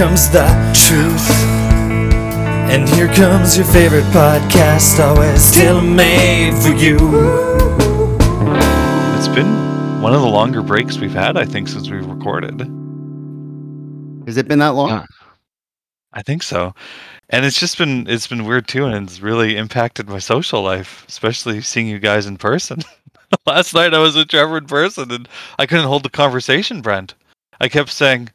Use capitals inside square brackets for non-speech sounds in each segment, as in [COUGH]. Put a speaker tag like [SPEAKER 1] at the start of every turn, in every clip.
[SPEAKER 1] wisdom. And here comes the truth. And here comes your favorite podcast, always tailor made for you.
[SPEAKER 2] It's been one of the longer breaks we've had, I think, since we've recorded.
[SPEAKER 3] Has it been that long?
[SPEAKER 4] Yeah.
[SPEAKER 2] I think so. And it's just been it's been weird too, and it's really impacted my social life, especially seeing you guys in person. [LAUGHS] Last night I was with Trevor in person, and I couldn't hold the conversation, Brent. I kept saying,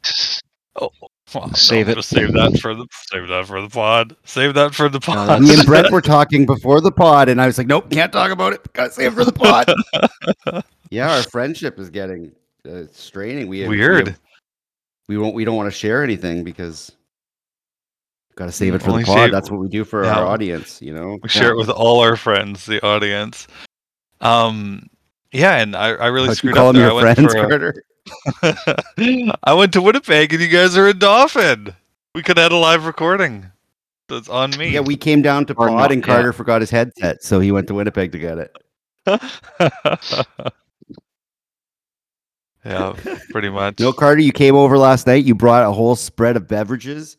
[SPEAKER 2] "Oh, well,
[SPEAKER 4] Save
[SPEAKER 2] no,
[SPEAKER 4] it.
[SPEAKER 2] Save that for the save that for the pod. Save that for the pod."
[SPEAKER 4] that's-
[SPEAKER 3] Me and Brett were [LAUGHS] talking before the pod, and I was like, "Nope, can't talk about it. Gotta save it for the pod." [LAUGHS] yeah, our friendship is getting uh, straining. We we
[SPEAKER 2] Weird.
[SPEAKER 3] have- We, won't. We don't want to share anything because got to save it for
[SPEAKER 2] Only
[SPEAKER 3] the pod.
[SPEAKER 2] save-
[SPEAKER 3] That's what we do for
[SPEAKER 2] Yeah.
[SPEAKER 3] our audience. You know,
[SPEAKER 2] We share it with all our friends, the audience. Um, yeah, and I, I really
[SPEAKER 3] Like, you
[SPEAKER 2] screwed
[SPEAKER 3] call
[SPEAKER 2] up
[SPEAKER 3] them
[SPEAKER 2] there.
[SPEAKER 3] your
[SPEAKER 2] I went
[SPEAKER 3] friends,
[SPEAKER 2] for a-
[SPEAKER 3] Carter. [LAUGHS]
[SPEAKER 2] I went to Winnipeg and you guys are in Dauphin. We could have had a live recording. That's on me.
[SPEAKER 3] Yeah, we came down to
[SPEAKER 4] Or
[SPEAKER 3] pod,
[SPEAKER 4] not,
[SPEAKER 3] and
[SPEAKER 4] yeah.
[SPEAKER 3] Carter forgot his headset, so he went to Winnipeg to get it. [LAUGHS]
[SPEAKER 2] yeah, [LAUGHS] pretty much.
[SPEAKER 3] No, Carter, you came over last night. You brought a whole spread of beverages.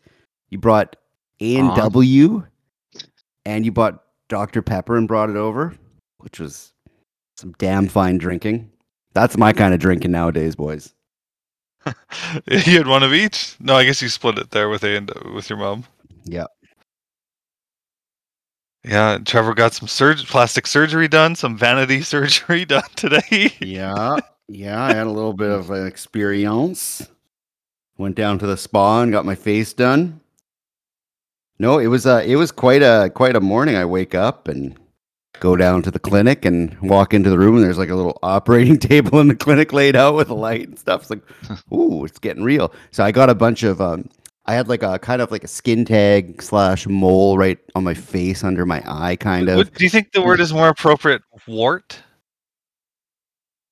[SPEAKER 3] You brought A and W, uh-huh. and you bought Dr Pepper and brought it over, which was some damn fine drinking. That's my kind of drinking nowadays, boys. [LAUGHS]
[SPEAKER 2] you had one of each. No, I guess you split it there with a and with your mom.
[SPEAKER 3] Yeah.
[SPEAKER 2] Yeah, Trevor got some surg- plastic surgery done, some vanity [LAUGHS] surgery done today.
[SPEAKER 3] Yeah, yeah. I had a little bit of an [LAUGHS] experience. Went down to the spa and got my face done. No, it was uh it was quite a quite a morning. I wake up and go down to the clinic and walk into the room and there's like a little [LAUGHS] operating table in the clinic laid out with a light and stuff. It's like, [LAUGHS] ooh, it's getting real. So I got a bunch of um I had like a kind of like a skin tag slash mole right on my face under my eye, kind of.
[SPEAKER 2] Do you think the word is more appropriate? Wart?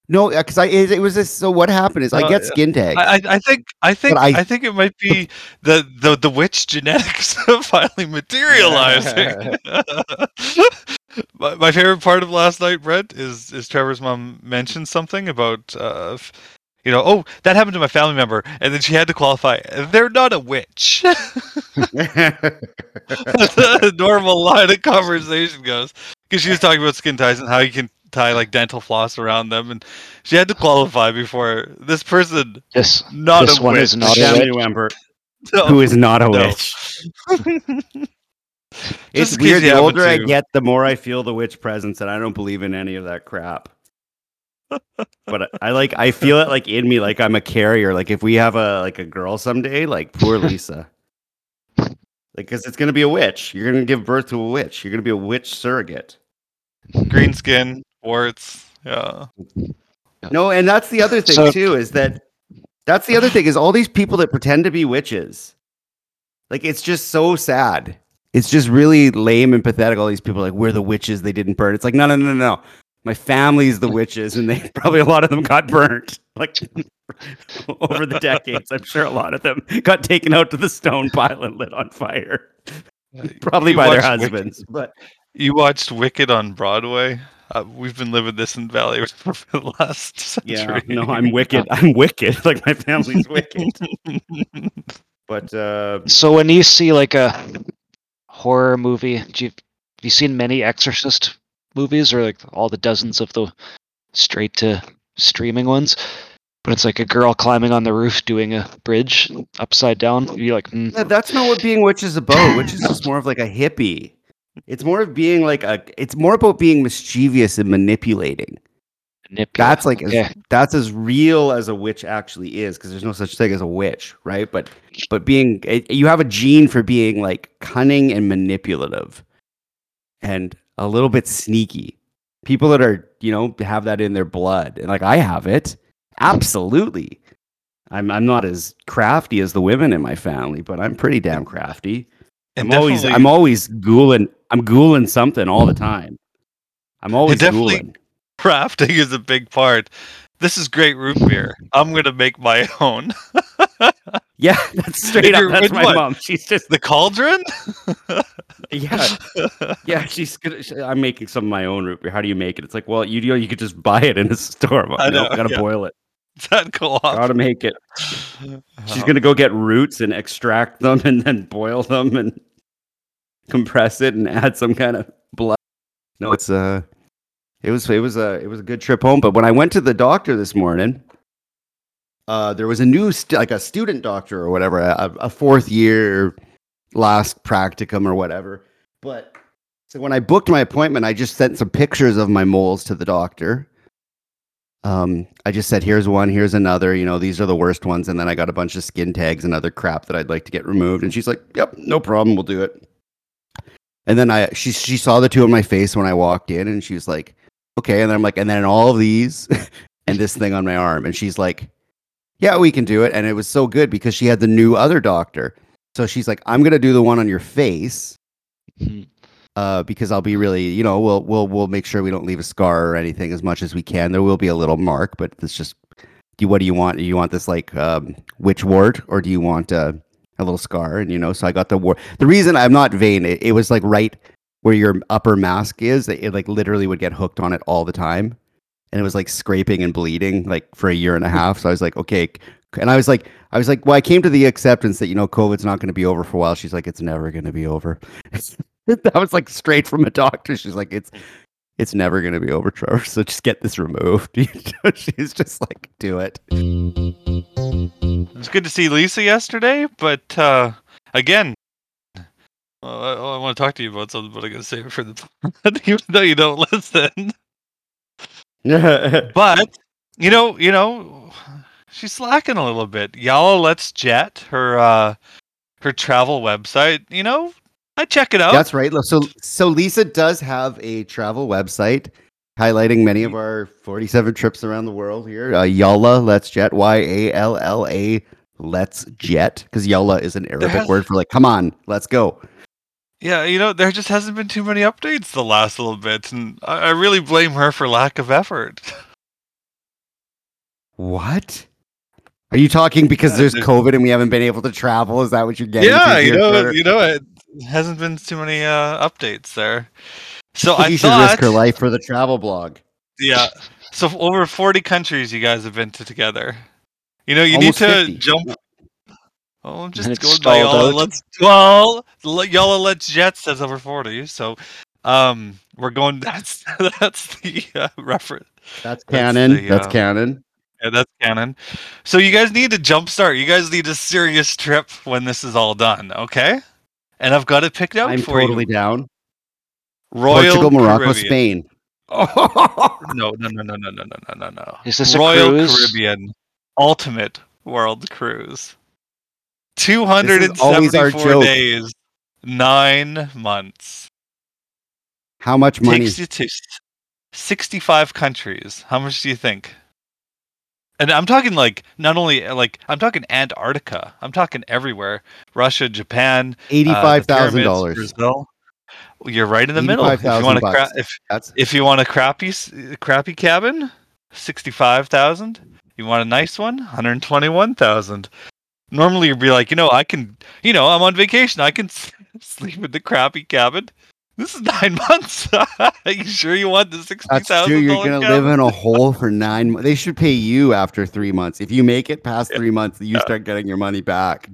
[SPEAKER 3] No, because I it, it was this. So what happened is I
[SPEAKER 2] Uh,
[SPEAKER 3] get skin tag.
[SPEAKER 2] I, I think I think
[SPEAKER 3] I-
[SPEAKER 2] I, think it might be the the the witch genetics [LAUGHS] finally materializing. [LAUGHS] my, my favorite part of last night, Brett, is is Trevor's mom mentioned something about uh, you know, oh that happened to my family member, and then she had to qualify. They're not a witch. [LAUGHS] the normal line of conversation goes because she was talking about skin ties and how you can tie like dental floss around them, and she had to qualify before this person
[SPEAKER 4] This
[SPEAKER 2] not
[SPEAKER 4] this
[SPEAKER 2] a
[SPEAKER 4] one
[SPEAKER 2] witch.
[SPEAKER 4] is not a witch.
[SPEAKER 3] member
[SPEAKER 2] No.
[SPEAKER 3] who is not a
[SPEAKER 2] No.
[SPEAKER 3] witch. [LAUGHS] It's
[SPEAKER 2] in
[SPEAKER 3] weird. The older I get, the more I feel the witch presence, and I don't believe in any of that crap. but I, I like I feel it like in me, like I'm a carrier. Like if we have a like a girl someday, like poor [LAUGHS] Lisa. like because it's gonna be a witch. You're gonna give birth to a witch. You're gonna be a witch surrogate.
[SPEAKER 2] green skin, warts. Yeah.
[SPEAKER 3] No, and that's the other thing
[SPEAKER 4] So-
[SPEAKER 3] too, is that that's the other thing is all these people that pretend to be witches. Like it's just so sad. It's just really lame and pathetic. All these people are like, we're the witches, they didn't burn. It's like, no, no, no, no, no. My family's the witches, and they [LAUGHS] probably a lot of them got burnt. Like [LAUGHS] over the decades. I'm sure a lot of them got taken out to the stone pile and lit on fire. [LAUGHS] Probably
[SPEAKER 2] You
[SPEAKER 3] by their
[SPEAKER 2] watched Wicked-
[SPEAKER 3] husbands. But
[SPEAKER 2] You watched Wicked on Broadway. Uh, we've been living this in Valley [LAUGHS] for the last
[SPEAKER 3] yeah,
[SPEAKER 2] century.
[SPEAKER 3] no, I'm wicked. I'm wicked. [LAUGHS] Like my family's wicked. [LAUGHS] But uh
[SPEAKER 4] So when you see like a horror movie, do you, have you seen many Exorcist movies or like all the dozens of the straight to streaming ones? But it's like a girl climbing on the roof doing a bridge upside down. You're like, mm,
[SPEAKER 3] Yeah, that's not what being witch is about. Witch is just more of like a hippie. It's more of being like a. It's more about being mischievous and manipulating.
[SPEAKER 4] manipulate.
[SPEAKER 3] That's like
[SPEAKER 4] okay.
[SPEAKER 3] as, that's as real as a witch actually is, because there's no such thing as a witch, right? But but being it, you have a gene for being like cunning and manipulative, and a little bit sneaky. People that are you know have that in their blood, and like I have it, absolutely. I'm I'm not as crafty as the women in my family, but I'm pretty damn crafty. I'm always I'm always ghouling I'm ghouling something all the time. I'm always
[SPEAKER 2] definitely-
[SPEAKER 3] ghouling. [LAUGHS]
[SPEAKER 2] crafting is a big part. This is great root [LAUGHS] beer. I'm gonna make my [LAUGHS] own.
[SPEAKER 3] Yeah, that's straight up. That's my
[SPEAKER 2] what?
[SPEAKER 3] mom. She's just
[SPEAKER 2] The cauldron?
[SPEAKER 3] yeah, yeah. She's gonna. She, I'm making some of my own root beer. How do you make it? It's like, well, you you, know, you could just buy it in a store. But
[SPEAKER 2] I
[SPEAKER 3] no,
[SPEAKER 2] know,
[SPEAKER 3] gotta
[SPEAKER 2] yeah.
[SPEAKER 3] boil it. [LAUGHS]
[SPEAKER 2] That off?
[SPEAKER 3] Gotta make it. [LAUGHS] She's gonna go get roots and extract them and then boil them and [LAUGHS] compress it and add some kind of blood. No, it's uh it was it was a it was a good trip home. But when I went to the doctor this morning, uh there was a new st- like a student doctor or whatever, a, a fourth year last practicum or whatever. But so when I booked my appointment, I just sent some pictures of my moles to the doctor um, I just said, here's one, here's another, you know, these are the worst ones. And then I got a bunch of skin tags and other crap that I'd like to get removed. And she's like, yep, no problem, we'll do it. And then I, she, she saw the two on my face when I walked in and she was like, okay. And then I'm like, and then all of these [LAUGHS] and this thing on my arm. And she's like, yeah, we can do it. And it was so good because she had the new other doctor. So she's like, I'm going to do the one on your face
[SPEAKER 4] Mhm.
[SPEAKER 3] Uh, because I'll be really, you know, we'll we'll we'll make sure we don't leave a scar or anything as much as we can. There will be a little mark, but it's just, do what do you want? Do you want this like um, witch wart, or do you want uh, a little scar? And you know, so I got the wart. The reason I'm not vain, it, it was like right where your upper mask is. It, it like literally would get hooked on it all the time, and it was like scraping and bleeding like for a year and a [LAUGHS] half. So I was like, okay. And I was like, I was like, well, I came to the acceptance that you know, COVID's not going to be over for a while. She's like, it's never going to be over. [LAUGHS] [LAUGHS] that was like straight from a doctor. She's like, it's it's never gonna be over, Trevor. So just get this removed. [LAUGHS] She's just like, do it.
[SPEAKER 2] It was good to see Lisa yesterday, but uh, again, well, I, I want to talk to you about something, but I'm going to save it for the [LAUGHS] even though you don't listen. Yeah. But you know, you know, she's slacking a little bit. Yalla Let's Jet, her uh, her travel website. You know, I check it out.
[SPEAKER 3] That's right. So so Lisa does have a travel website highlighting many of our 47 trips around the world here. Uh, Yalla Let's Jet, Y A L L A Let's Jet, because Yalla is an Arabic
[SPEAKER 2] has-
[SPEAKER 3] word for like, come on, let's go.
[SPEAKER 2] Yeah, you know, there just hasn't been too many updates the last little bit, and I, I really blame her for lack of effort.
[SPEAKER 3] What? Are you talking because
[SPEAKER 2] Yeah,
[SPEAKER 3] there's COVID and we haven't been able to travel? Is that what you're getting?
[SPEAKER 2] yeah, you know, you know, it hasn't been too many uh, updates there. So [LAUGHS] I
[SPEAKER 3] you should
[SPEAKER 2] thought,
[SPEAKER 3] risk her life for the travel blog.
[SPEAKER 2] yeah. So over forty countries you guys have been to together. You know, you
[SPEAKER 3] Almost
[SPEAKER 2] need to
[SPEAKER 3] 50.
[SPEAKER 2] jump. Oh, I'm just going by y'all. Let's well, Yalla Let's Jet says over forty. So, um, we're going. [LAUGHS] That's that's the uh, reference.
[SPEAKER 3] That's
[SPEAKER 2] That's
[SPEAKER 3] canon.
[SPEAKER 2] the,
[SPEAKER 3] That's
[SPEAKER 2] um,
[SPEAKER 3] canon.
[SPEAKER 2] Yeah, that's canon. So you guys need to jumpstart. You guys need a serious trip when this is all done, okay? And I've got it picked out
[SPEAKER 3] I'm
[SPEAKER 2] for
[SPEAKER 3] totally
[SPEAKER 2] you.
[SPEAKER 3] down.
[SPEAKER 2] Royal
[SPEAKER 3] Portugal, Morocco,
[SPEAKER 2] Caribbean.
[SPEAKER 3] Spain. [LAUGHS]
[SPEAKER 2] No, no, no, no, no, no, no, no, no, no.
[SPEAKER 4] Is this a
[SPEAKER 2] Royal
[SPEAKER 4] cruise?
[SPEAKER 2] Caribbean Ultimate World Cruise? Two hundred and seventy-four days, nine months.
[SPEAKER 3] How much money?
[SPEAKER 2] Takes you to sixty-five countries. How much do you think? And I'm talking like not only like I'm talking Antarctica. I'm talking everywhere. Russia, Japan, uh,
[SPEAKER 3] Eighty-five thousand dollars.
[SPEAKER 2] Brazil. You're right in the middle. If you want a cra- if
[SPEAKER 3] That's
[SPEAKER 2] if you want a crappy crappy cabin, sixty-five thousand. You want a nice one, one hundred twenty-one thousand. Normally, you'd be like, you know, I can, you know, I'm on vacation. I can [LAUGHS] sleep in the crappy cabin. This is nine [LAUGHS] months. Are you sure you want the sixty
[SPEAKER 3] that's true. You're gonna live in a hole for nine. mo- They should pay you after three months. If you make it past three months, you start getting your money back.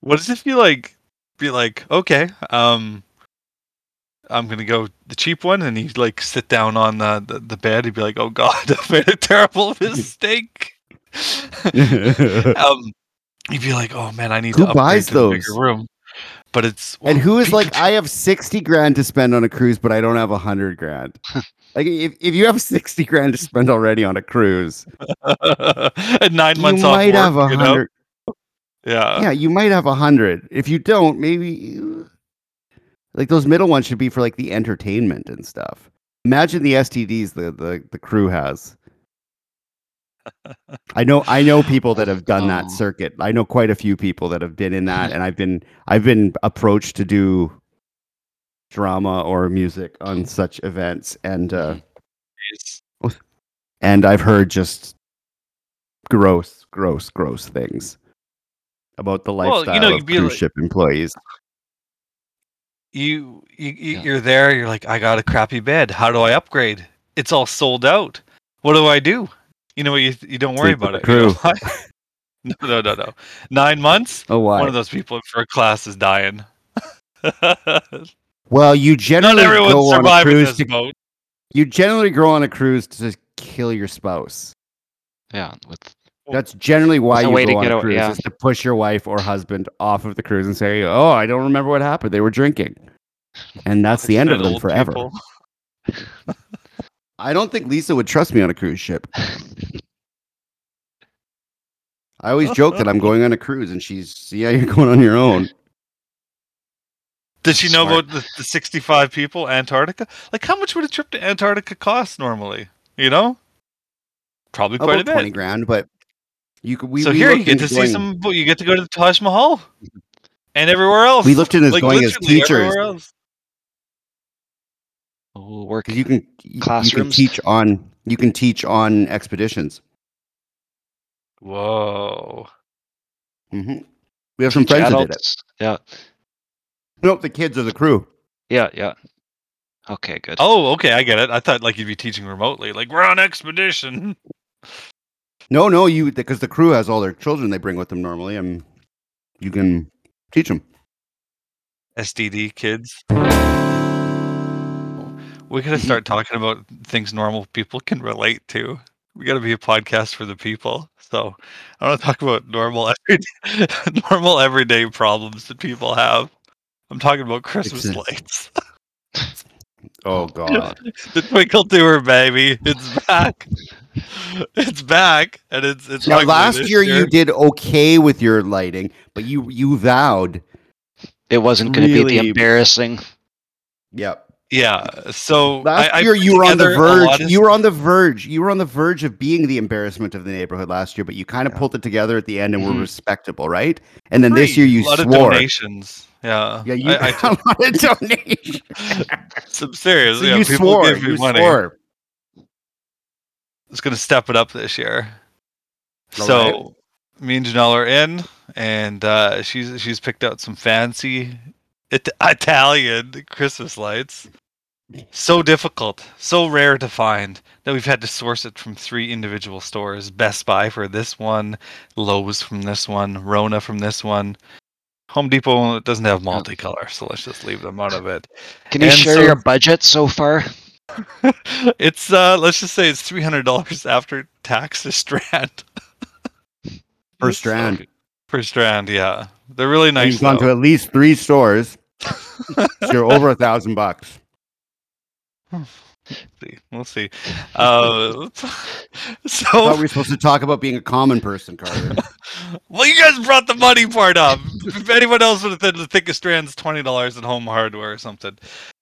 [SPEAKER 2] What if it feel like? Be like, okay, um, I'm gonna go the cheap one, and you like sit down on the, the, the bed. He'd be like, oh god, [LAUGHS] I made a terrible [LAUGHS] mistake. um, you'd be like, oh man, I need
[SPEAKER 3] Who
[SPEAKER 2] to upgrade
[SPEAKER 3] buys
[SPEAKER 2] to the bigger
[SPEAKER 3] those?
[SPEAKER 2] room. But it's
[SPEAKER 3] and who is
[SPEAKER 2] pe-
[SPEAKER 3] like, I have sixty grand to spend on a cruise, but I don't have a hundred grand. [LAUGHS] like, if, if you have sixty grand to spend already on a cruise, [LAUGHS]
[SPEAKER 2] and nine
[SPEAKER 3] you
[SPEAKER 2] months off you
[SPEAKER 3] might
[SPEAKER 2] work,
[SPEAKER 3] have a
[SPEAKER 2] you know?
[SPEAKER 3] hundred.
[SPEAKER 2] Yeah.
[SPEAKER 3] yeah, you might have a hundred. If you don't, maybe like those middle ones should be for like the entertainment and stuff. Imagine the STDs the the, the crew has. I know I know people that have done that circuit. I know quite a few people that have been in that [LAUGHS] and I've been I've been approached to do drama or music on such events and uh and I've heard just gross gross gross things about the
[SPEAKER 2] Well,
[SPEAKER 3] lifestyle
[SPEAKER 2] you know,
[SPEAKER 3] of cruise
[SPEAKER 2] like-
[SPEAKER 3] ship employees.
[SPEAKER 2] you, you, you
[SPEAKER 4] Yeah.
[SPEAKER 2] you're there you're like i got a crappy bed. How do i upgrade? It's all sold out. What do i do You know what? You you don't worry
[SPEAKER 3] Sleep
[SPEAKER 2] about it.
[SPEAKER 3] the
[SPEAKER 2] You know
[SPEAKER 3] crew. [LAUGHS]
[SPEAKER 2] no, no, no, no. Nine months.
[SPEAKER 3] Oh, why?
[SPEAKER 2] One of those people for a class is dying. [LAUGHS]
[SPEAKER 3] well, you generally
[SPEAKER 2] everyone's
[SPEAKER 3] go on a cruise. To,
[SPEAKER 2] boat.
[SPEAKER 3] you generally go on a cruise to kill your spouse.
[SPEAKER 4] Yeah, with
[SPEAKER 3] That's generally why you
[SPEAKER 4] way
[SPEAKER 3] go
[SPEAKER 4] to
[SPEAKER 3] on
[SPEAKER 4] get
[SPEAKER 3] a cruise
[SPEAKER 4] yeah.
[SPEAKER 3] is to push your wife or husband off of the cruise and say, "Oh, I don't remember what happened. They were drinking," and that's the end of them forever. [LAUGHS] I don't think Lisa would trust me on a cruise ship. I always joke that I'm going on a cruise, and she's, "Yeah, you're going on your own."
[SPEAKER 2] Did she know about the, the 65 people Antarctica? Like, how much would a trip to Antarctica cost normally? You know, probably quite
[SPEAKER 3] About
[SPEAKER 2] a bit.
[SPEAKER 3] twenty grand, but you could. We,
[SPEAKER 2] so
[SPEAKER 3] we
[SPEAKER 2] here you get to
[SPEAKER 3] into
[SPEAKER 2] see some. You get to go to the Taj Mahal and everywhere else.
[SPEAKER 3] We looked into
[SPEAKER 2] like
[SPEAKER 3] going as teachers
[SPEAKER 2] everywhere else.
[SPEAKER 4] we'll work.
[SPEAKER 3] 'cause you can you- you can teach on you can teach on expeditions.
[SPEAKER 2] Whoa.
[SPEAKER 3] hmm We have some
[SPEAKER 4] teach
[SPEAKER 3] friends that did it.
[SPEAKER 4] Yeah,
[SPEAKER 3] Nope, the kids are the crew.
[SPEAKER 4] yeah, yeah. Okay, good.
[SPEAKER 2] Oh, okay, I get it. I thought like you'd be teaching remotely. Like we're on expedition.
[SPEAKER 3] No, no, you because the crew has all their children they bring with them normally, and you can teach them.
[SPEAKER 2] STD kids. We gotta mm-hmm. start talking about things normal people can relate to. We gotta be a podcast for the people. So I want to talk about normal, [LAUGHS] everyday, normal everyday problems that people have. I'm talking about Christmas
[SPEAKER 3] It's-
[SPEAKER 2] lights. [LAUGHS]
[SPEAKER 3] Oh God!
[SPEAKER 2] the Twinkle Tour, baby, it's back. It's back, and it's it's
[SPEAKER 3] now last
[SPEAKER 2] this
[SPEAKER 3] year, you did okay with your lighting, but you you vowed.
[SPEAKER 4] it wasn't going to be the embarrassing.
[SPEAKER 3] Yep.
[SPEAKER 2] Yeah. So
[SPEAKER 3] Last
[SPEAKER 2] I, I
[SPEAKER 3] year
[SPEAKER 2] put
[SPEAKER 3] you were on the
[SPEAKER 2] together a lot
[SPEAKER 3] verge.
[SPEAKER 2] of
[SPEAKER 3] You were on the verge. You were on the verge of being the embarrassment of the neighborhood last year, but you kind of
[SPEAKER 2] Yeah.
[SPEAKER 3] pulled it together at the end and were
[SPEAKER 4] Mhm.
[SPEAKER 3] respectable, right? And then this year you
[SPEAKER 2] a lot of
[SPEAKER 3] swore.
[SPEAKER 2] donations. Yeah.
[SPEAKER 3] Yeah, you
[SPEAKER 2] I, I [LAUGHS]
[SPEAKER 3] a lot of [LAUGHS] donations.
[SPEAKER 2] some serious.
[SPEAKER 3] So
[SPEAKER 2] yeah,
[SPEAKER 3] you
[SPEAKER 2] people
[SPEAKER 3] swore.
[SPEAKER 2] give
[SPEAKER 3] You
[SPEAKER 2] money.
[SPEAKER 3] swore.
[SPEAKER 2] It's gonna step it up this year.
[SPEAKER 3] All
[SPEAKER 2] so
[SPEAKER 3] right.
[SPEAKER 2] me and Janelle are in, and uh, she's she's picked out some fancy it- Italian Christmas lights. So difficult, so rare to find that we've had to source it from three individual stores: Best Buy for this one, Lowe's from this one, Rona from this one. Home Depot doesn't have multicolor, so let's just leave them out of it.
[SPEAKER 4] Can you
[SPEAKER 2] And
[SPEAKER 4] share
[SPEAKER 2] so-
[SPEAKER 4] your budget so far? [LAUGHS]
[SPEAKER 2] it's uh let's just say it's three hundred dollars after tax a [LAUGHS] strand.
[SPEAKER 3] Per strand.
[SPEAKER 2] Per strand, yeah. They're really nice.
[SPEAKER 3] You've gone
[SPEAKER 2] though.
[SPEAKER 3] to at least three stores. [LAUGHS] so you're over a thousand bucks.
[SPEAKER 2] see. We'll see. Uh, [LAUGHS] so
[SPEAKER 3] we were supposed to talk about being a common person, Carter. [LAUGHS]
[SPEAKER 2] well, you guys brought the money part up. if anyone else would have said the thickest strand's twenty dollars at Home Hardware or something.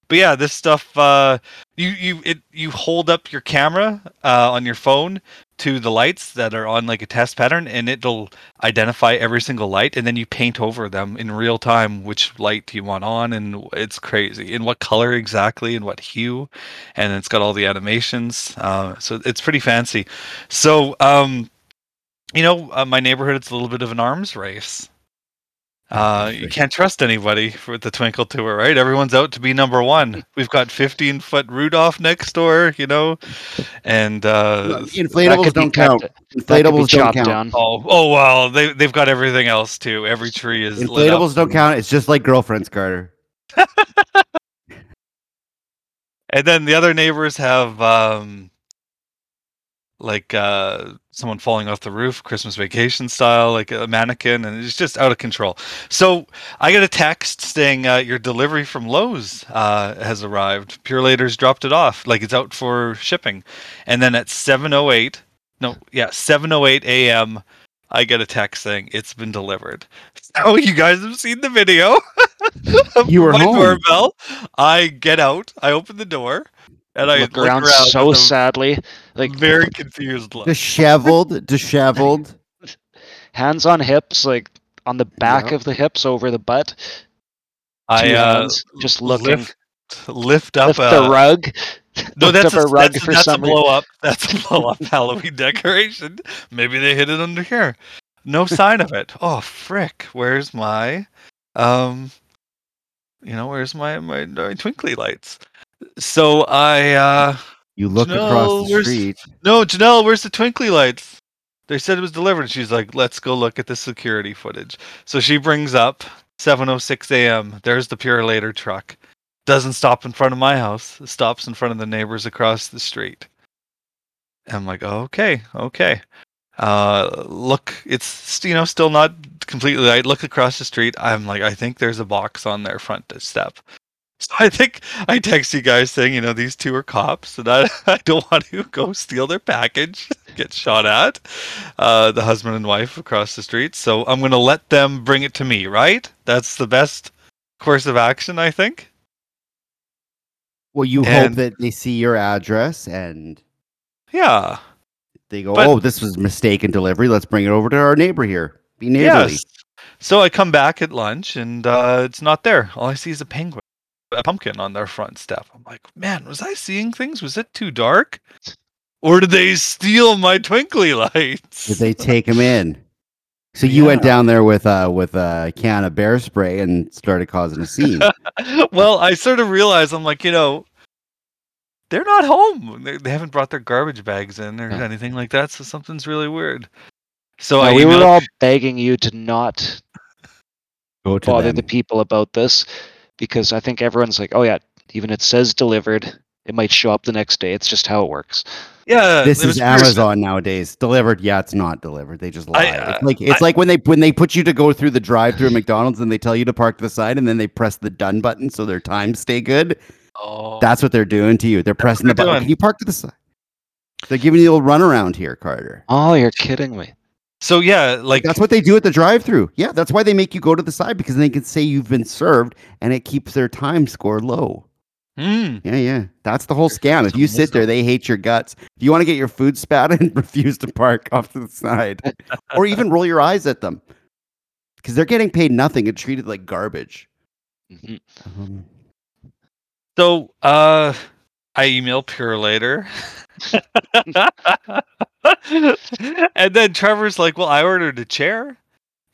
[SPEAKER 2] But yeah, this stuff uh, you you it you hold up your camera uh, on your phone to the lights that are on like a test pattern, and it'll identify every single light, and then you paint over them in real time which light you want on, and it's crazy. In what color exactly, and what hue, and it's got all the animations. Uh, so it's pretty fancy. So um, you know, uh, my neighborhood it's a little bit of an arms race. Uh, you can't trust anybody with the Twinkle Tour, right? Everyone's out to be number one. We've got 15 foot Rudolph next door, you know, and uh,
[SPEAKER 3] Inflatables don't count.
[SPEAKER 4] that could be
[SPEAKER 3] Inflatables don't count.
[SPEAKER 4] down.
[SPEAKER 2] oh, oh well, they they've got everything else too. Every tree is lit up.
[SPEAKER 3] Inflatables don't count. It's just like girlfriends, Carter. [LAUGHS]
[SPEAKER 2] And then the other neighbors have um like uh someone falling off the roof, Christmas vacation style, like a mannequin, and it's just out of control. So I get a text saying uh, your delivery from Lowe's uh, has arrived. Purolator's dropped it off, like it's out for shipping. And then at seven oh eight, no, yeah, seven oh eight a.m. I get a text saying it's been delivered. So [LAUGHS] you guys have seen the video. [LAUGHS]
[SPEAKER 3] You were
[SPEAKER 2] my
[SPEAKER 3] home.
[SPEAKER 2] doorbell. I get out. I open the door, and I
[SPEAKER 4] look around so
[SPEAKER 2] with a
[SPEAKER 4] sadly, like
[SPEAKER 2] very confused look.
[SPEAKER 3] Disheveled, disheveled. [LAUGHS]
[SPEAKER 4] hands on hips, like on the back
[SPEAKER 3] Yeah.
[SPEAKER 4] of the hips over the butt.
[SPEAKER 2] I uh,
[SPEAKER 4] hands, just looking.
[SPEAKER 2] lift, lift up
[SPEAKER 4] Lift
[SPEAKER 2] a,
[SPEAKER 4] the rug. [LAUGHS]
[SPEAKER 2] No,
[SPEAKER 4] lift
[SPEAKER 2] that's a,
[SPEAKER 4] a rug
[SPEAKER 2] that's,
[SPEAKER 4] for
[SPEAKER 2] that's a
[SPEAKER 4] some reason.
[SPEAKER 2] blow up. That's a blow up [LAUGHS] Halloween decoration. Maybe they hid it under here. No sign of it. Oh frick! Where's my, um, you know, where's my my, my twinkly lights? So I uh
[SPEAKER 3] You look
[SPEAKER 2] No,
[SPEAKER 3] across the street.
[SPEAKER 2] No, Janelle, where's the twinkly lights? They said it was delivered. She's like, let's go look at the security footage. So she brings up 7:06 a.m. There's the Purolator truck. Doesn't stop in front of my house. Stops in front of the neighbors across the street. I'm like, okay, okay. Uh, look, it's you know still not completely I Look across the street. I'm like, I think there's a box on their front step. So I think I text you guys saying, you know, these two are cops, and I, [LAUGHS] I don't want to go steal their package, [LAUGHS] get shot at, uh, the husband and wife across the street. So I'm going to let them bring it to me, right? That's the best course of action, I think.
[SPEAKER 3] Well, you hope that they see your address and
[SPEAKER 2] Yeah.
[SPEAKER 3] they go,
[SPEAKER 2] But-
[SPEAKER 3] "Oh, this was mistaken delivery. Let's bring it over to our neighbor here. Be neighborly."
[SPEAKER 2] Yes. So I come back at lunch, and uh, it's not there. All I see is a penguin, a pumpkin on their front step. I'm like, man, was I seeing things? Was it too dark? Or did they steal my twinkly lights?
[SPEAKER 3] Did they take him in? So you went down there with uh with a can of bear spray and started causing a scene. [LAUGHS]
[SPEAKER 2] well, I sort of realized I'm like, you know, they're not home. They, they haven't brought their garbage bags in or
[SPEAKER 4] Yeah.
[SPEAKER 2] anything like that. So something's really weird. So
[SPEAKER 4] No,
[SPEAKER 2] I
[SPEAKER 4] we were
[SPEAKER 2] emailed-
[SPEAKER 4] all begging you to not
[SPEAKER 3] Go to
[SPEAKER 4] bother
[SPEAKER 3] them.
[SPEAKER 4] the people about this because I think everyone's like, oh yeah, even it says delivered, it might show up the next day. It's just how it works.
[SPEAKER 2] yeah,
[SPEAKER 3] This is
[SPEAKER 2] was weird.
[SPEAKER 3] Amazon nowadays. Delivered, yeah, it's not delivered. They just lie.
[SPEAKER 2] I, uh,
[SPEAKER 3] it's like it's
[SPEAKER 2] I-
[SPEAKER 3] like when they when they put you to go through the drive-through at McDonald's and they tell you to park to the side and then they press the done button so their times stay good.
[SPEAKER 2] Oh.
[SPEAKER 3] That's what they're doing to you. They're pressing the button.
[SPEAKER 2] doing.
[SPEAKER 3] Can you park to the side? They're giving you the old runaround here, Carter.
[SPEAKER 4] Oh, you're kidding me.
[SPEAKER 2] So yeah, like
[SPEAKER 3] That's what they do at the drive-through. Yeah, that's why they make you go to the side because they can say you've been served and it keeps their time score low.
[SPEAKER 2] hmm.
[SPEAKER 3] Yeah, yeah. That's the whole scam. If you sit there, they hate your guts. If you want to get your food spat and [LAUGHS] refuse to park off to the side [LAUGHS] or even roll your eyes at them because they're getting paid nothing and treated like garbage.
[SPEAKER 4] Mhm.
[SPEAKER 3] Um,
[SPEAKER 2] So, uh, I email Purolator. [LAUGHS] [LAUGHS] and then Trevor's like, Well, I ordered a chair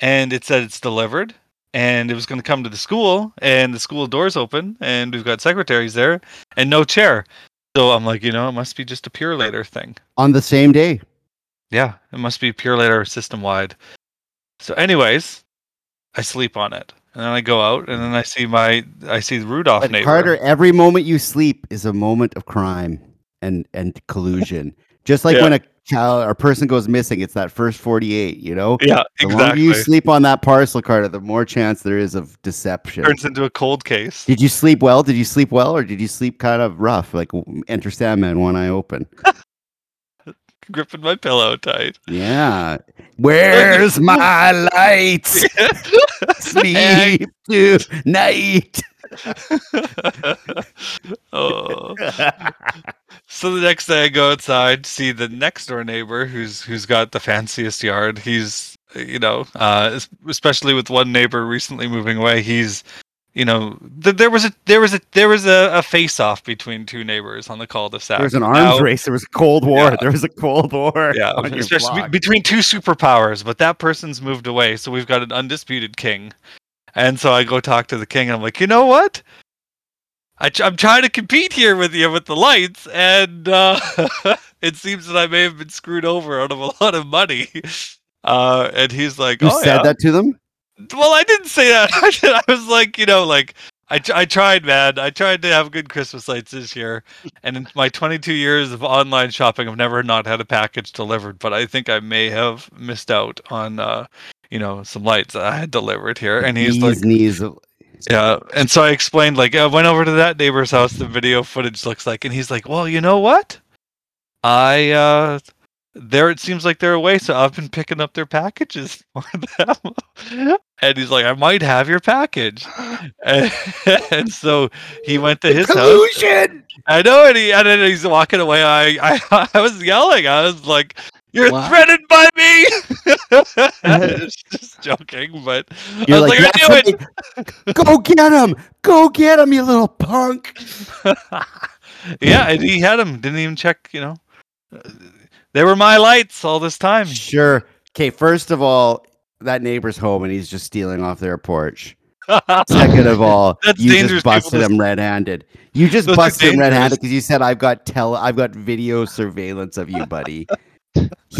[SPEAKER 2] and it said it's delivered and it was going to come to the school and the school doors open and we've got secretaries there and no chair. So I'm like, you know, it must be just a Purolator thing.
[SPEAKER 3] on the same day.
[SPEAKER 2] Yeah, it must be Purolator system wide. So, anyways, I sleep on it. And then I go out and then I see my, I see Rudolph
[SPEAKER 3] But
[SPEAKER 2] neighbor.
[SPEAKER 3] Carter, every moment you sleep is a moment of crime and and collusion. Just like
[SPEAKER 2] Yeah.
[SPEAKER 3] when a child or person goes missing, it's that first 48, you know?
[SPEAKER 2] Yeah,
[SPEAKER 3] The longer you sleep on that parcel, Carter, the more chance there is of deception.
[SPEAKER 2] turns into a cold case.
[SPEAKER 3] Did you sleep well? Did you sleep well, or did you sleep kind of rough, like Enter Sandman, one eye open? [LAUGHS]
[SPEAKER 2] Gripping my pillow tight.
[SPEAKER 3] Yeah. [LAUGHS] Where's my [LAUGHS] lights? Sleep tonight.
[SPEAKER 2] Oh. [LAUGHS] So the next day I go outside, see the next door neighbor who's who's got the fanciest yard. He's you know, uh, especially with one neighbor recently moving away, he's you know, th- there was a there was a there was a, a face off between two neighbors on the cul-de-sac.
[SPEAKER 3] There was an arms
[SPEAKER 2] Now-
[SPEAKER 3] race. There was a Cold War.
[SPEAKER 2] Yeah.
[SPEAKER 3] There was a Cold War.
[SPEAKER 2] Yeah, [LAUGHS]
[SPEAKER 3] on your
[SPEAKER 2] especially be- between two superpowers, but that person's moved away, so we've got an undisputed king. And so I go talk to the king, and I'm like, you know what? I ch- I'm trying to compete here with you with the lights, and uh, [LAUGHS] it seems that I may have been screwed over out of a lot of money. [LAUGHS] Uh, and he's like,
[SPEAKER 3] you
[SPEAKER 2] oh,
[SPEAKER 3] said
[SPEAKER 2] yeah.
[SPEAKER 3] that to them.
[SPEAKER 2] Well, I didn't say that. [LAUGHS] I was like, you know, like I, I tried, man. I tried to have good Christmas lights this year, and in my 22 years of online shopping, I've never not had a package delivered. But I think I may have missed out on, uh, you know, some lights I had delivered here. And he's like,
[SPEAKER 3] knees, knees.
[SPEAKER 2] yeah. And so I explained, like, I went over to that neighbor's house. The video footage looks like, and he's like, well, you know what? I uh there it seems like they're away, so I've been picking up their packages [LAUGHS] for them. and he's like, I might have your package. And, [LAUGHS] and so he went to his house.
[SPEAKER 3] Collusion.
[SPEAKER 2] I know, and he and then he's walking away. I I, [LAUGHS] I was yelling. I was like, "You're
[SPEAKER 4] What?
[SPEAKER 2] threatened by me." It's [LAUGHS] [LAUGHS] just joking, but
[SPEAKER 3] You're
[SPEAKER 2] I was
[SPEAKER 3] like,
[SPEAKER 2] like,
[SPEAKER 3] "Yeah,
[SPEAKER 2] "I knew it."
[SPEAKER 3] go get him. Go get him, you little punk. [LAUGHS]
[SPEAKER 2] yeah, and he had him. Didn't even check. You know, they were my lights all this time.
[SPEAKER 3] Sure. Okay, first of all, that neighbor's home and he's just stealing off their porch. Second of all,
[SPEAKER 2] That's
[SPEAKER 3] you
[SPEAKER 2] dangerous
[SPEAKER 3] just busted
[SPEAKER 2] people to-
[SPEAKER 3] him red-handed. You just
[SPEAKER 2] Those
[SPEAKER 3] busted him red-handed because you said I've got tele, I've got video surveillance of you, buddy.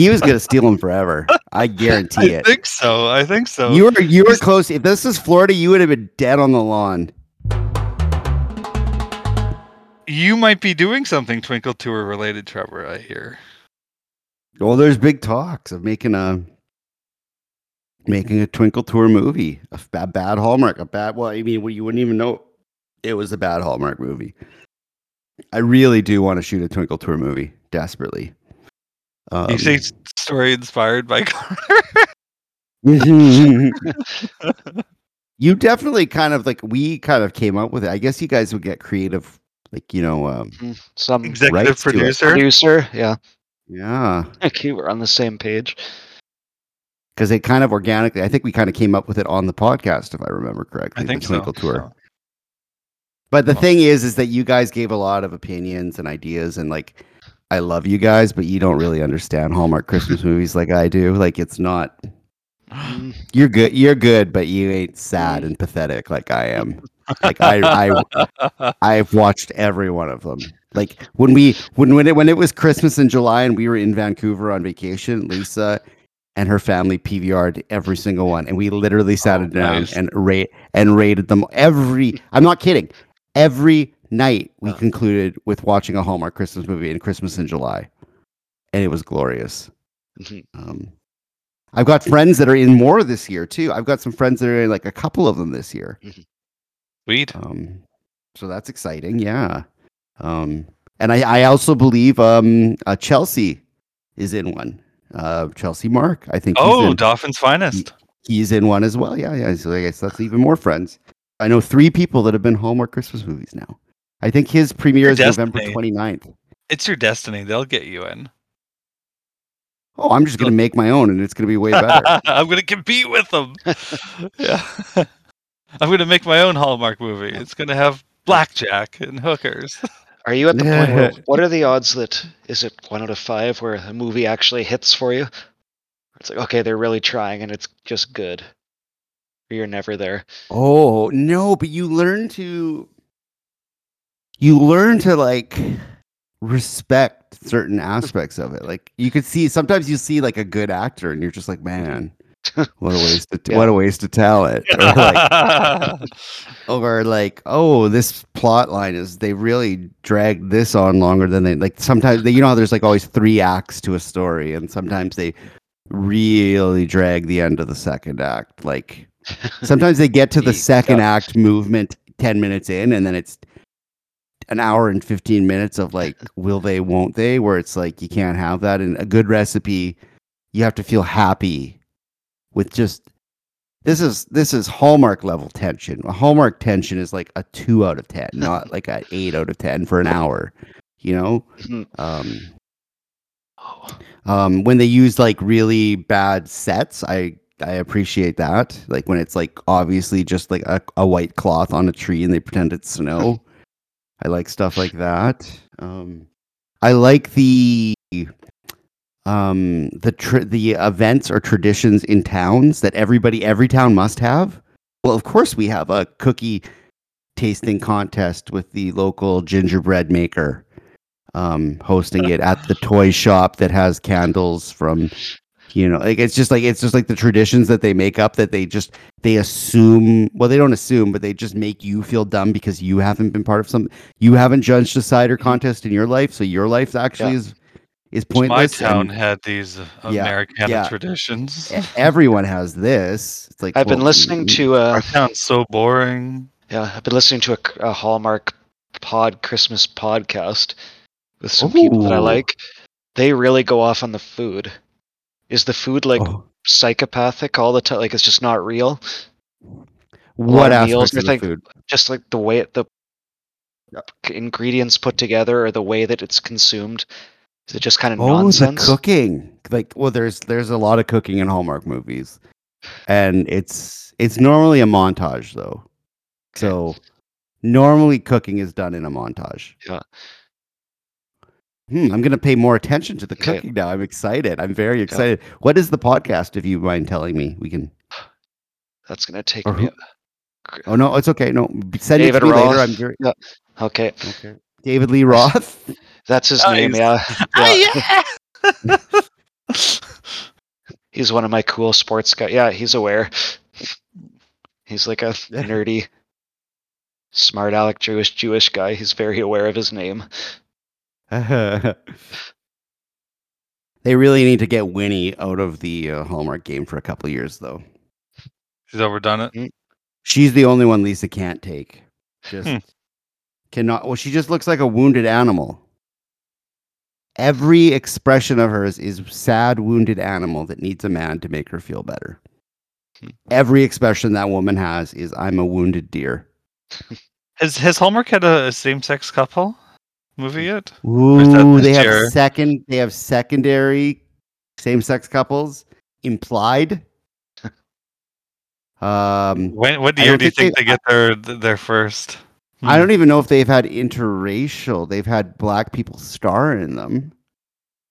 [SPEAKER 3] He was gonna steal him forever. I [LAUGHS] guarantee it.
[SPEAKER 2] I think so. I think so.
[SPEAKER 3] You were you were close. If this is Florida, you would have been dead on the lawn.
[SPEAKER 2] you might be doing something Twinkle Tour related, Trevor. I hear.
[SPEAKER 3] Well, there's big talks of making a making a Twinkle Tour movie, a bad Hallmark, a bad. Well, I mean, you wouldn't even know it was a bad Hallmark movie. I really do want to shoot a Twinkle Tour movie desperately. Um,
[SPEAKER 2] you say story inspired by [LAUGHS] [LAUGHS]
[SPEAKER 3] you definitely kind of like we kind of came up with it. I guess you guys would get creative, like you know, um,
[SPEAKER 4] Mhm. Some
[SPEAKER 2] executive
[SPEAKER 3] rights to it.
[SPEAKER 2] producer.
[SPEAKER 4] producer, yeah.
[SPEAKER 3] yeah, [LAUGHS]
[SPEAKER 4] Okay, we're on the same page.
[SPEAKER 3] because it kind of organically. I think we kind of came up with it on the podcast, if I remember correctly.
[SPEAKER 2] I think
[SPEAKER 3] the
[SPEAKER 2] so.
[SPEAKER 3] Twinkle Tour.
[SPEAKER 2] so.
[SPEAKER 3] But the
[SPEAKER 2] Well-
[SPEAKER 3] thing is, is that you guys gave a lot of opinions and ideas, and like, I love you guys, but you don't really understand Hallmark Christmas [LAUGHS] movies like I do. Like, it's not.
[SPEAKER 4] Mm,
[SPEAKER 3] You're good. You're good, but you ain't sad and pathetic like I am. [LAUGHS] Like I, I, I've watched every one of them. Like when we, when when it when it was Christmas in July and we were in Vancouver on vacation, Lisa and her family PVR'd every single one, and we literally sat
[SPEAKER 2] Oh,
[SPEAKER 3] down
[SPEAKER 2] nice.
[SPEAKER 3] and rate and rated them every. I'm not kidding. Every night we
[SPEAKER 2] Oh.
[SPEAKER 3] concluded with watching a Hallmark Christmas movie and Christmas in July, and it was glorious.
[SPEAKER 4] mhm.
[SPEAKER 3] Um, I've got friends that are in more this year too. I've got some friends that are in like a couple of them this year.
[SPEAKER 2] Sweet.
[SPEAKER 3] Um, so that's exciting. Yeah. Um, and I, I also believe um, uh, Chelsea is in one. Uh, Chelsea Mark, I think.
[SPEAKER 2] Oh,
[SPEAKER 3] in,
[SPEAKER 2] Dauphin's finest.
[SPEAKER 3] he's in one as well. Yeah, yeah. So I guess that's even more friends. I know three people that have been Hallmark Christmas movies now. I think his premiere is
[SPEAKER 2] Your
[SPEAKER 3] November
[SPEAKER 2] destiny.
[SPEAKER 3] 29th.
[SPEAKER 2] It's your destiny. They'll get you in.
[SPEAKER 3] Oh, I'm just gonna make my own, and it's gonna be way better. [LAUGHS]
[SPEAKER 2] I'm gonna compete with them. [LAUGHS] yeah. [LAUGHS] I'm gonna make my own Hallmark movie. It's gonna have blackjack and hookers.
[SPEAKER 4] Are you at the point where what are the odds that is it one out of five where a movie actually hits for you? It's like okay, they're really trying and it's just good. You're never there.
[SPEAKER 3] Oh no, but you learn to you learn to like respect certain aspects of it. Like you could see sometimes you see like a good actor and you're just like, man, what a waste of [LAUGHS]
[SPEAKER 4] Yeah.
[SPEAKER 3] what a waste of talent. Or like [LAUGHS] or like, oh, this plot line is they really dragged this on longer than they like sometimes they you know how there's like always three acts to a story and sometimes they really drag the end of the second act. Like sometimes they get to the [LAUGHS] second act movement 10 minutes in and then it's an hour and 15 minutes of like will they won't they where it's like you can't have that. And a good recipe you have to feel happy with just this is this is hallmark level tension. A hallmark tension is like a 2 out of 10 [LAUGHS] not like a 8 out of 10 for an hour you know?
[SPEAKER 4] Mhm.
[SPEAKER 3] um
[SPEAKER 4] Oh,
[SPEAKER 3] um when they use like really bad sets i i appreciate that. Like when it's like obviously just like a, a white cloth on a tree and they pretend it's snow [LAUGHS] i like stuff like that. Um i like the um the the events or traditions in towns that everybody every town must have. Well of course we have a cookie tasting contest with the local gingerbread maker um hosting it at the toy shop that has candles from you know like it's just like it's just like the traditions that they make up that they just they assume well they don't assume but they just make you feel dumb because you haven't been part of some you haven't judged a cider contest in your life so your life actually
[SPEAKER 4] Yeah.
[SPEAKER 3] is is pointless.
[SPEAKER 2] My town
[SPEAKER 3] and
[SPEAKER 2] had these uh,
[SPEAKER 3] Yeah,
[SPEAKER 2] Americana
[SPEAKER 3] yeah.
[SPEAKER 2] traditions.
[SPEAKER 3] everyone has this it's like
[SPEAKER 4] I've been listening to uh
[SPEAKER 2] Our town's so boring.
[SPEAKER 4] yeah, I've been listening to a, a Hallmark pod Christmas podcast with some people that I like. They really go off on the food. Is the food like
[SPEAKER 3] oh,
[SPEAKER 4] psychopathic all the time? Like it's just not real.
[SPEAKER 3] what
[SPEAKER 4] meals,
[SPEAKER 3] aspects of the
[SPEAKER 4] think-
[SPEAKER 3] food
[SPEAKER 4] Just like the way it, the ingredients put together or the way that it's consumed. Is it just kind of
[SPEAKER 3] Oh,
[SPEAKER 4] nonsense?
[SPEAKER 3] the cooking. Like, well, there's there's a lot of cooking in Hallmark movies, and it's it's normally a montage though. So normally cooking is done in a montage.
[SPEAKER 4] Yeah.
[SPEAKER 3] Hmm, I'm gonna pay more attention to the cooking now. I'm excited. I'm very excited. What is the podcast? If you mind telling me, we can.
[SPEAKER 4] That's gonna take
[SPEAKER 3] Or
[SPEAKER 4] me
[SPEAKER 3] who- Oh no, it's okay. No, send
[SPEAKER 4] David
[SPEAKER 3] it to me later. I'm very
[SPEAKER 4] Okay,
[SPEAKER 3] okay. David Lee Roth.
[SPEAKER 4] that's his
[SPEAKER 2] Oh,
[SPEAKER 4] name.
[SPEAKER 2] he's-
[SPEAKER 4] Yeah,
[SPEAKER 2] Ah, [LAUGHS]
[SPEAKER 4] yeah.
[SPEAKER 2] yeah. [LAUGHS]
[SPEAKER 4] he's one of my cool sports guys. Yeah, he's aware. He's like a [LAUGHS] nerdy, smart aleck Jewish Jewish guy. He's very aware of his name. [LAUGHS]
[SPEAKER 3] they really need to get Winnie out of the uh, Hallmark game for a couple of years, though.
[SPEAKER 2] She's overdone it.
[SPEAKER 3] She's the only one Lisa can't take. Just
[SPEAKER 2] Hmm.
[SPEAKER 3] cannot. Well, she just looks like a wounded animal. Every expression of hers is sad, wounded animal that needs a man to make her feel better.
[SPEAKER 4] Hmm.
[SPEAKER 3] Every expression that woman has is "I'm a wounded deer." [LAUGHS]
[SPEAKER 2] Has has Hallmark had a, a same sex couple movie yet?
[SPEAKER 3] Ooh, they have second. They have secondary same-sex couples implied. [LAUGHS] Um,
[SPEAKER 2] When what year
[SPEAKER 3] don't
[SPEAKER 2] you
[SPEAKER 3] think
[SPEAKER 2] think they get their their first?
[SPEAKER 3] I don't even know if they've had interracial. They've had black people star in them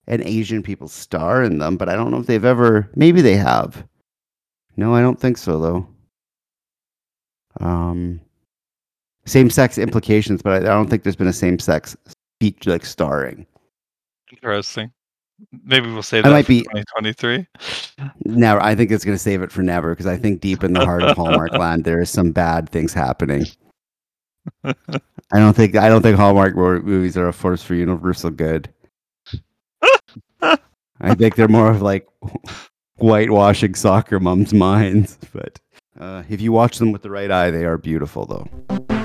[SPEAKER 3] and Asian people star in them, but I don't know if they've ever maybe they have. No, I don't think so though. Um same sex implications, but I, I don't think there's been a same sex speech like starring.
[SPEAKER 2] Interesting. Maybe we'll say
[SPEAKER 3] I
[SPEAKER 2] that
[SPEAKER 3] might
[SPEAKER 2] for
[SPEAKER 3] be-
[SPEAKER 2] 2023.
[SPEAKER 3] Never I think it's gonna save it for never because I think deep in the heart of Hallmark [LAUGHS] land there is some bad things happening. I don't think I don't think Hallmark movies are a force for universal good. [LAUGHS] I think they're more of like [LAUGHS] whitewashing soccer moms' minds. But uh, if you watch them with the right eye, they are beautiful, though.